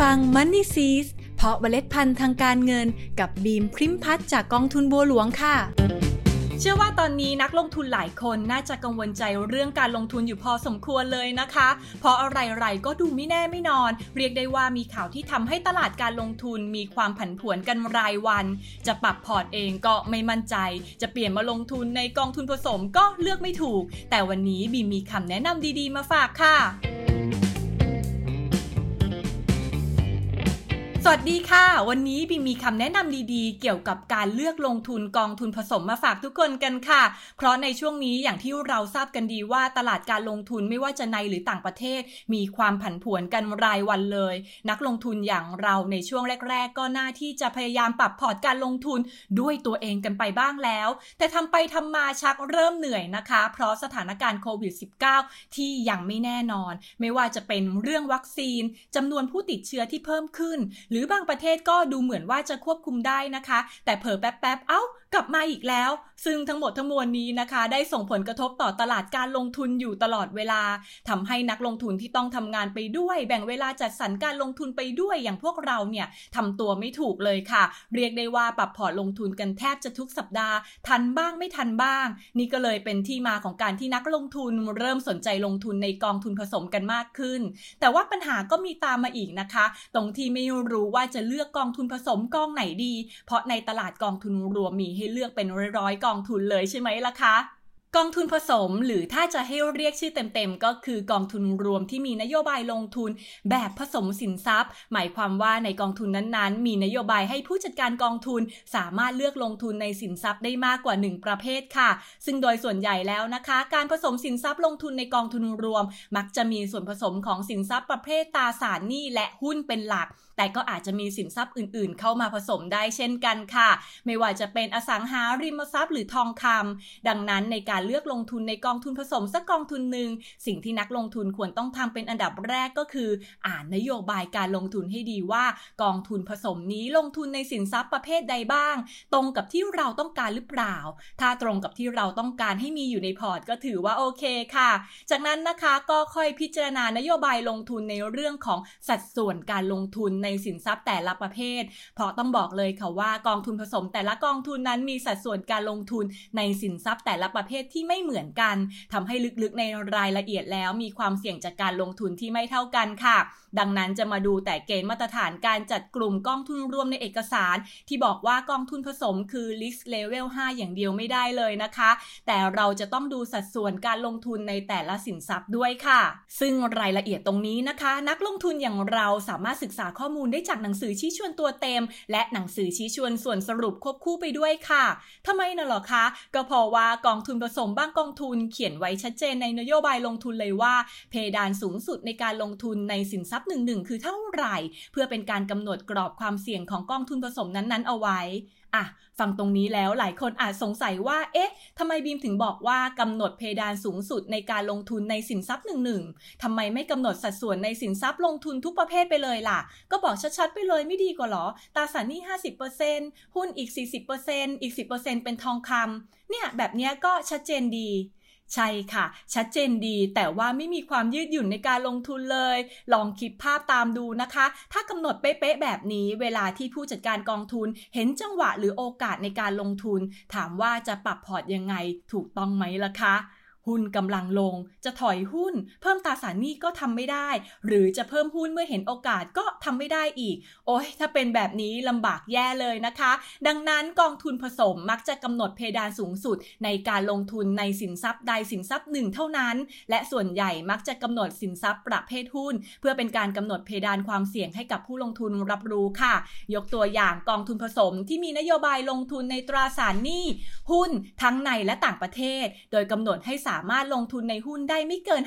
ฟัง Money s e e s เพาะเมล็ดพันธุ์ทางการเงินกับบีมพริมพัฒจากกองทุนบัวหลวงค่ะ เชื่อว่าตอนนี้นักลงทุนหลายคนน่าจะกังวลใจเรื่องการลงทุนอยู่พอสมควรเลยนะคะ เพราะอะไรๆก็ดูไม่แน่ไม่นอน เรียกได้ว่ามีข่าวที่ทำให้ตลาดการลงทุนมีความผันผวนกันรายวัน จะปรับพอร์ตเองก็ไม่มั่นใจ จะเปลี่ยนมาลงทุนในกองทุนผสมก็เลือกไม่ถูก แต่วันนี้บีมมีคำแนะนำดีๆ มาฝากค่ะ วัสดีค่ะ วันนี้บีมีคำแนะนำดีๆ เกี่ยวกับการเลือกลงทุนกองทุนผสมมาฝากทุกคนกันค่ะ เพราะในช่วงนี้อย่างที่เราทราบกันดีว่าตลาดการลงทุนไม่ว่าจะในหรือต่างประเทศ มีความผันผวนกันรายวันเลย นักลงทุนอย่างเราในช่วงแรก ๆ ก็น่าที่จะพยายามปรับพอร์ตการลงทุนด้วยตัวเองกันไปบ้างแล้ว แต่ทำไปทำมาชักเริ่มเหนื่อยนะคะ เพราะสถานการณ์โควิด -19 ที่ยังไม่แน่นอน ไม่ว่าจะเป็นเรื่องวัคซีนจำนวนผู้ติดเชื้อที่เพิ่มขึ้น หรือือบางประเทศก็ดูเหมือนว่าจะควบคุมได้นะคะ แต่เผลอแป๊บๆ เอ้ากลับมาอีกแล้ว ซึ่งทั้งหมดทั้งมวลนี้นะคะ ได้ส่งผลกระทบต่อตลาดการลงทุนอยู่ตลอดเวลาทำให้นักลงทุนที่ต้องทำงานไปด้วย แบ่งเวลาจัดสรรการลงทุนไปด้วยอย่างพวกเราเนี่ยทำตัวไม่ถูกเลยค่ะ เรียกได้ว่าปรับพอร์ตลงทุนกันแทบจะทุกสัปดาห์ ทันบ้างไม่ทันบ้าง นี่ก็เลยเป็นที่มาของการที่นักลงทุนเริ่มสนใจลงทุนในกองทุนผสมกันมากขึ้น แต่ว่าปัญหาก็มีตามมาอีกนะคะ ตรงที่ไม่รู้ว่าจะเลือกกองทุนผสมกองไหนดี เพราะในตลาดกองทุนรวมมีให้เลือกเป็นร้อยๆกองทุนเลยใช่ไหมล่ะคะกองทุนผสมหรือถ้าจะให้เรียกชื่อเต็มๆ ก็คือกองทุนรวมที่มีนโยบายลงทุนแบบผสมสินทรัพย์ หมายความว่าในกองทุนนั้นๆ มีนโยบายให้ผู้จัดการกองทุนสามารถเลือกลงทุนในสินทรัพย์ได้มากกว่า 1 ประเภทค่ะ ซึ่งโดยส่วนใหญ่แล้วนะคะ การผสมสินทรัพย์ลงทุนในกองทุนรวม มักจะมีส่วนผสมของสินทรัพย์ประเภทตราสารหนี้และหุ้นเป็นหลัก แต่ก็อาจจะมีสินทรัพย์อื่นๆ เข้ามาผสมได้เช่นกันค่ะ ไม่ว่าจะเป็นอสังหาริมทรัพย์หรือทองคำดังนั้นในการเลือกลงทุนในกองทุนผสมสักกองทุนหนึ่งสิ่งที่นักลงทุนควรต้องทำเป็นอันดับแรกก็คือ อ่านนโยบายการลงทุนให้ดีว่ากองทุนผสมนี้ลงทุนในสินทรัพย์ประเภทใดบ้าง ตรงกับที่เราต้องการหรือเปล่า ถ้าตรงกับที่เราต้องการให้มีอยู่ในพอร์ตก็ถือว่าโอเคค่ะ จากนั้นนะคะก็ค่อยพิจารณานโยบายลงทุนในเรื่องของสัดส่วนการลงทุนในสินทรัพย์แต่ละประเภท เพราะต้องบอกเลยค่ะว่ากองทุนผสม แต่ละกองทุนนั้นมีสัดส่วนการลงทุนในสินทรัพย์แต่ละประเภทที่ไม่เหมือนกันทำให้ลึกๆในรายละเอียดแล้ว มีความเสี่ยงจากการลงทุนที่ไม่เท่ากันค่ะ ดังนั้นจะมาดูแต่เกณฑ์มาตรฐานการจัดกลุ่มกองทุนรวมในเอกสาร ที่บอกว่ากองทุนผสมคือ list level 5 อย่างเดียวไม่ได้เลยนะคะ แต่เราจะต้องดูสัดส่วนการลงทุนในแต่ละสินทรัพย์ด้วยค่ะ ซึ่งรายละเอียดตรงนี้นะคะ นักลงทุนอย่างเราสามารถศึกษาข้อมูลได้จากหนังสือชี้ชวนตัวเต็ม และหนังสือชี้ชวนส่วนสรุปควบคู่ไปด้วยค่ะทำไมน่ะหรอคะ ก็เพราะว่ากองทุนผสมบ้างกองทุนเขียนไว้ชัดเจนในนโยบายลงทุนเลยว่า เพดานสูงสุดในการลงทุนในสินทรัพย์หนึ่งๆคือเท่าไหร่ เพื่อเป็นการกำหนดกรอบความเสี่ยงของกองทุนผสมนั้นๆเอาไว้ อะฟังตรงนี้แล้วหลายคนอาจสงสัยว่า เอ๊ะทำไมบีมถึงบอกว่ากำหนดเพดานสูงสุดในการลงทุนในสินทรัพย์หนึ่งหนึ่งทำไมไม่กำหนดสัดส่วนในสินทรัพย์ลงทุนทุกประเภทไปเลยล่ะ ก็บอกชัดๆไปเลยไม่ดีกว่าหรอ ตราสารหนี้ 50%หุ้นอีก 40%อีก 10%เป็นทองคำเนี่ยแบบนี้ก็ชัดเจนดี ใช่ค่ะ ชัดเจนดีแต่ว่าไม่มีความยืดหยุ่นในการลงทุนเลย ลองคิดภาพตามดูนะคะ ถ้ากำหนดเป๊ะๆแบบนี้ เวลาที่ผู้จัดการกองทุน เห็นจังหวะหรือโอกาสในการลงทุน ถามว่าจะปรับพอร์ตยังไงถูกต้องไหมล่ะคะ หุ้นกำลังลง จะถอยหุ้น เพิ่มตราสารหนี้ก็ทำไม่ได้ หรือจะเพิ่มหุ้นเมื่อเห็นโอกาสก็ทำไม่ได้อีก โอ้ยถ้าเป็นแบบนี้ลำบากแย่เลยนะคะ ดังนั้นกองทุนผสมมักจะกำหนดเพดานสูงสุด ในการลงทุนในสินทรัพย์ใดสินทรัพย์หนึ่งเท่านั้น และส่วนใหญ่มักจะกำหนดสินทรัพย์ประเภทหุ้น เพื่อเป็นการกำหนดเพดานความเสี่ยงให้กับผู้ลงทุนรับรู้ค่ะ ยกตัวอย่างกองทุนผสมที่มีนโยบายลงทุนในตราสารหนี้หุ้นทั้งในและต่างประเทศ โดยกำหนดให้สามารถลงทุนในหุ้นได้ไม่เกิน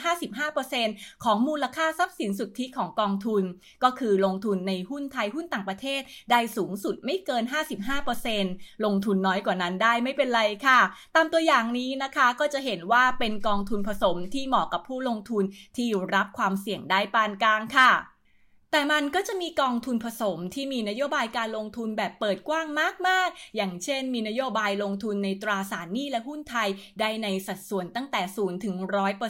55%ของมูลค่าทรัพย์สินสุทธิของกองทุน ก็คือลงทุนในหุ้นไทยหุ้นต่างประเทศ ได้สูงสุดไม่เกิน 55%ลงทุนน้อยกว่านั้นได้ไม่เป็นไรค่ะ ตามตัวอย่างนี้นะคะก็จะเห็นว่าเป็นกองทุนผสมที่เหมาะกับผู้ลงทุนที่รับความเสี่ยงได้ปานกลางค่ะ แต่มันก็จะมีกองทุนผสมที่มีนโยบายการลงทุนแบบเปิดกว้างมาก ๆ อย่างเช่น มีนโยบายลงทุนในตราสารหนี้และหุ้นไทย ได้ในสัดส่วนตั้งแต่0ถึง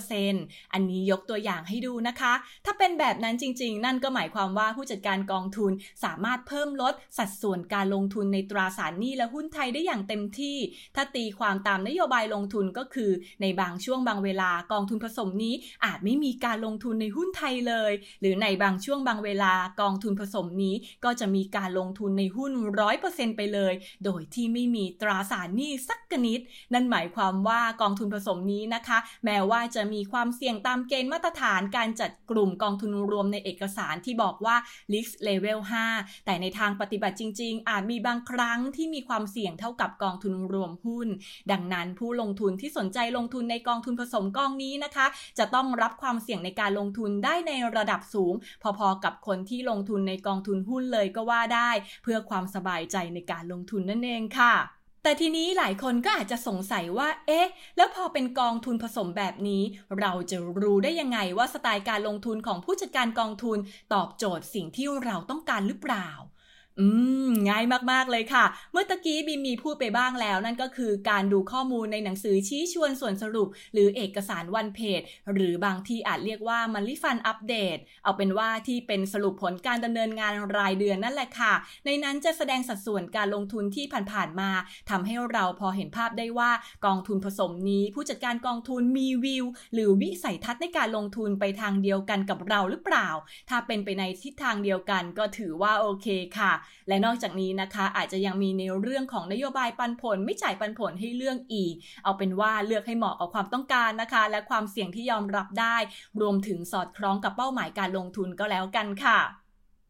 100%อันนี้ยกตัวอย่างให้ดูนะคะ ถ้าเป็นแบบนั้นจริง ๆ นั่นก็หมายความว่าผู้จัดการกองทุนสามารถเพิ่มลดสัดส่วนการลงทุนในตราสารหนี้และหุ้นไทยได้อย่างเต็มที่ ถ้าตีความตามนโยบายลงทุนก็คือ ในบางช่วงบางเวลากองทุนผสมนี้อาจไม่มีการลงทุนในหุ้นไทยเลย หรือในบางช่วงบางเวลากองทุนผสมนี้ก็จะมีการลงทุนในหุ้นร้อยเปอร์เซ็นต์ไปเลย โดยที่ไม่มีตราสารหนี้สักกนิด นั่นหมายความว่ากองทุนผสมนี้นะคะ แม้ว่าจะมีความเสี่ยงตามเกณฑ์มาตรฐานการจัดกลุ่มกองทุนรวมในเอกสารที่บอกว่า risk level 5 แต่ในทางปฏิบัติจริง ๆ อาจมีบางครั้งที่มีความเสี่ยงเท่ากับกองทุนรวมหุ้น ดังนั้นผู้ลงทุนที่สนใจลงทุนในกองทุนผสมกองนี้นะคะ จะต้องรับความเสี่ยงในการลงทุนได้ในระดับสูง พอๆกับคนที่ลงทุนในกองทุนหุ้นเลยก็ว่าได้ เพื่อความสบายใจในการลงทุนนั่นเองค่ะแต่ทีนี้หลายคนก็อาจจะสงสัยว่า เอ๊ะ แล้วพอเป็นกองทุนผสมแบบนี้ เราจะรู้ได้ยังไงว่าสไตล์การลงทุนของผู้จัดการกองทุน ตอบโจทย์สิ่งที่เราต้องการหรือเปล่า อืม ง่ายมากๆเลยค่ะ เมื่อตะกี้บีมีพูดไปบ้างแล้ว นั่นก็คือการดูข้อมูลในหนังสือชี้ชวนส่วนสรุป หรือเอกสารวันเพจหรือบางที่อาจเรียกว่ามันลิฟันอัปเดตเอาเป็นว่าที่เป็นสรุปผลการดำเนินงานรายเดือนนั่นแหละค่ะ ในนั้นจะแสดงสัดส่วนการลงทุนที่ผ่านๆมาทำให้เราพอเห็นภาพได้ว่ากองทุนผสมนี้ ผู้จัดการกองทุนมีวิว หรือวิสัยทัศน์ในการลงทุนไปทางเดียวกันกับเราหรือเปล่า ถ้าเป็นไปในทิศทางเดียวกันก็ถือว่าโอเคค่ะและนอกจากนี้นะคะอาจจะยังมีในเรื่องของนโยบายปันผล ไม่จ่ายปันผลให้เรื่องอีก เอาเป็นว่าเลือกให้เหมาะกับความต้องการนะคะ และความเสี่ยงที่ยอมรับได้ รวมถึงสอดคล้องกับเป้าหมายการลงทุนก็แล้วกันค่ะ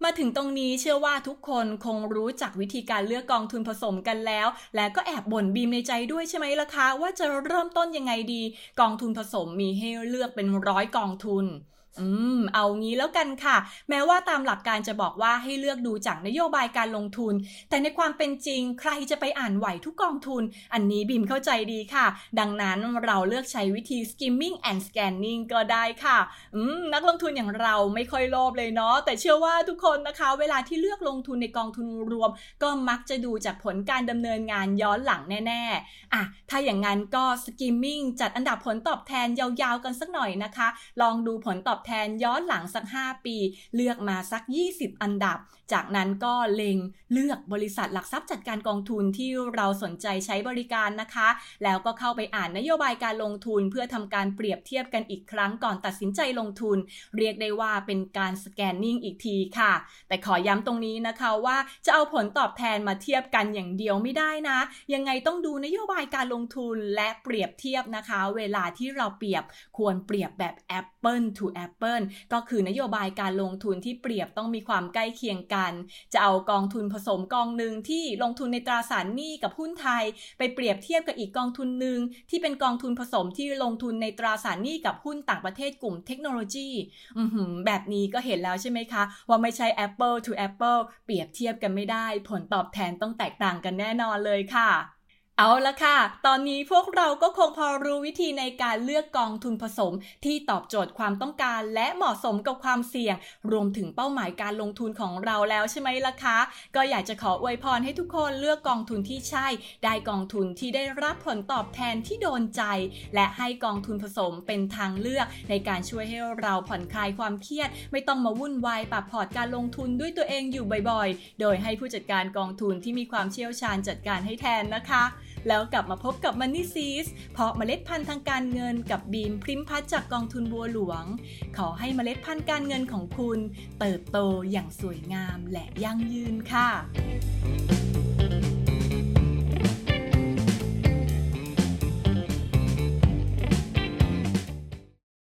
มาถึงตรงนี้เชื่อว่าทุกคนคงรู้จักวิธีการเลือกกองทุนผสมกันแล้ว และก็แอบบ่นบีมในใจด้วยใช่ไหมล่ะคะ ว่าจะเริ่มต้นยังไงดี กองทุนผสมมีให้เลือกเป็นร้อยกองทุน อืม เอางี้แล้วกันค่ะ แม้ว่าตามหลักการจะบอกว่าให้เลือกดูจากนโยบายการลงทุน แต่ในความเป็นจริงใครจะไปอ่านไหวทุกกองทุน อันนี้บิมเข้าใจดีค่ะ ดังนั้นเราเลือกใช้วิธี skimming and scanning ก็ได้ค่ะ อืม นักลงทุนอย่างเราไม่ค่อยโลภเลยเนาะ แต่เชื่อว่าทุกคนนะคะ เวลาที่เลือกลงทุนในกองทุนรวม ก็มักจะดูจากผลการดำเนินงานย้อนหลังแน่ๆ อะ ถ้าอย่างนั้นก็ skimming จัดอันดับผลตอบแทนยาวๆกันสักหน่อยนะคะ ลองดูผลตอบแทนย้อนหลังสัก 5 ปี เลือกมาสัก 20 อันดับ จากนั้นก็เล็งเลือกบริษัทหลักทรัพย์จัดการกองทุนที่เราสนใจใช้บริการนะคะ แล้วก็เข้าไปอ่านนโยบายการลงทุนเพื่อทำการเปรียบเทียบกันอีกครั้งก่อนตัดสินใจลงทุน เรียกได้ว่าเป็นการสแกนนิ่งอีกทีค่ะ แต่ขอย้ำตรงนี้นะคะว่าจะเอาผลตอบแทนมาเทียบกันอย่างเดียวไม่ได้นะ ยังไงต้องดูนโยบายการลงทุนและเปรียบเทียบนะคะ เวลาที่เราเปรียบควรเปรียบแบบ Apple to Apple ก็คือนโยบายการลงทุนที่เปรียบต้องมีความใกล้เคียงกัน จะเอากองทุนผสมกองหนึ่งที่ลงทุนในตราสารหนี้กับหุ้นไทย ไปเปรียบเทียบกับอีกกองทุนหนึ่งที่เป็นกองทุนผสมที่ลงทุนในตราสารหนี้กับหุ้นต่างประเทศกลุ่มเทคโนโลยีอืแบบนี้ก็เห็นแล้วใช่ไหมคะ ว่าไม่ใช่ Apple to Apple เปรียบเทียบกันไม่ได้ ผลตอบแทนต้องแตกต่างกันแน่นอนเลยค่ะ เอาละค่ะ ตอนนี้พวกเราก็คงพอรู้วิธีในการเลือกกองทุนผสม ที่ตอบโจทย์ความต้องการ และเหมาะสมกับความเสี่ยง รวมถึงเป้าหมายการลงทุนของเราแล้วใช่ไหมล่ะคะ ก็อยากจะขออวยพรให้ทุกคนเลือกกองทุนที่ใช่ ได้กองทุนที่ได้รับผลตอบแทนที่โดนใจ และให้กองทุนผสมเป็นทางเลือก ในการช่วยให้เราผ่อนคลายความเครียด ไม่ต้องมาวุ่นวายปรับพอร์ตการลงทุนด้วยตัวเองอยู่บ่อยๆ โดยให้ผู้จัดการกองทุนที่มีความเชี่ยวชาญจัดการให้แทนนะคะ แล้วกลับมาพบกับ Money s e e s เพาะเมล็ดพันธุ์ทางการเงินกับบีมพริมพัฒจากกองทุนบัวหลวง ขอให้เมล็ดพันธุ์การเงินของคุณ เติบโตอย่างสวยงามและยั่งยืนค่ะ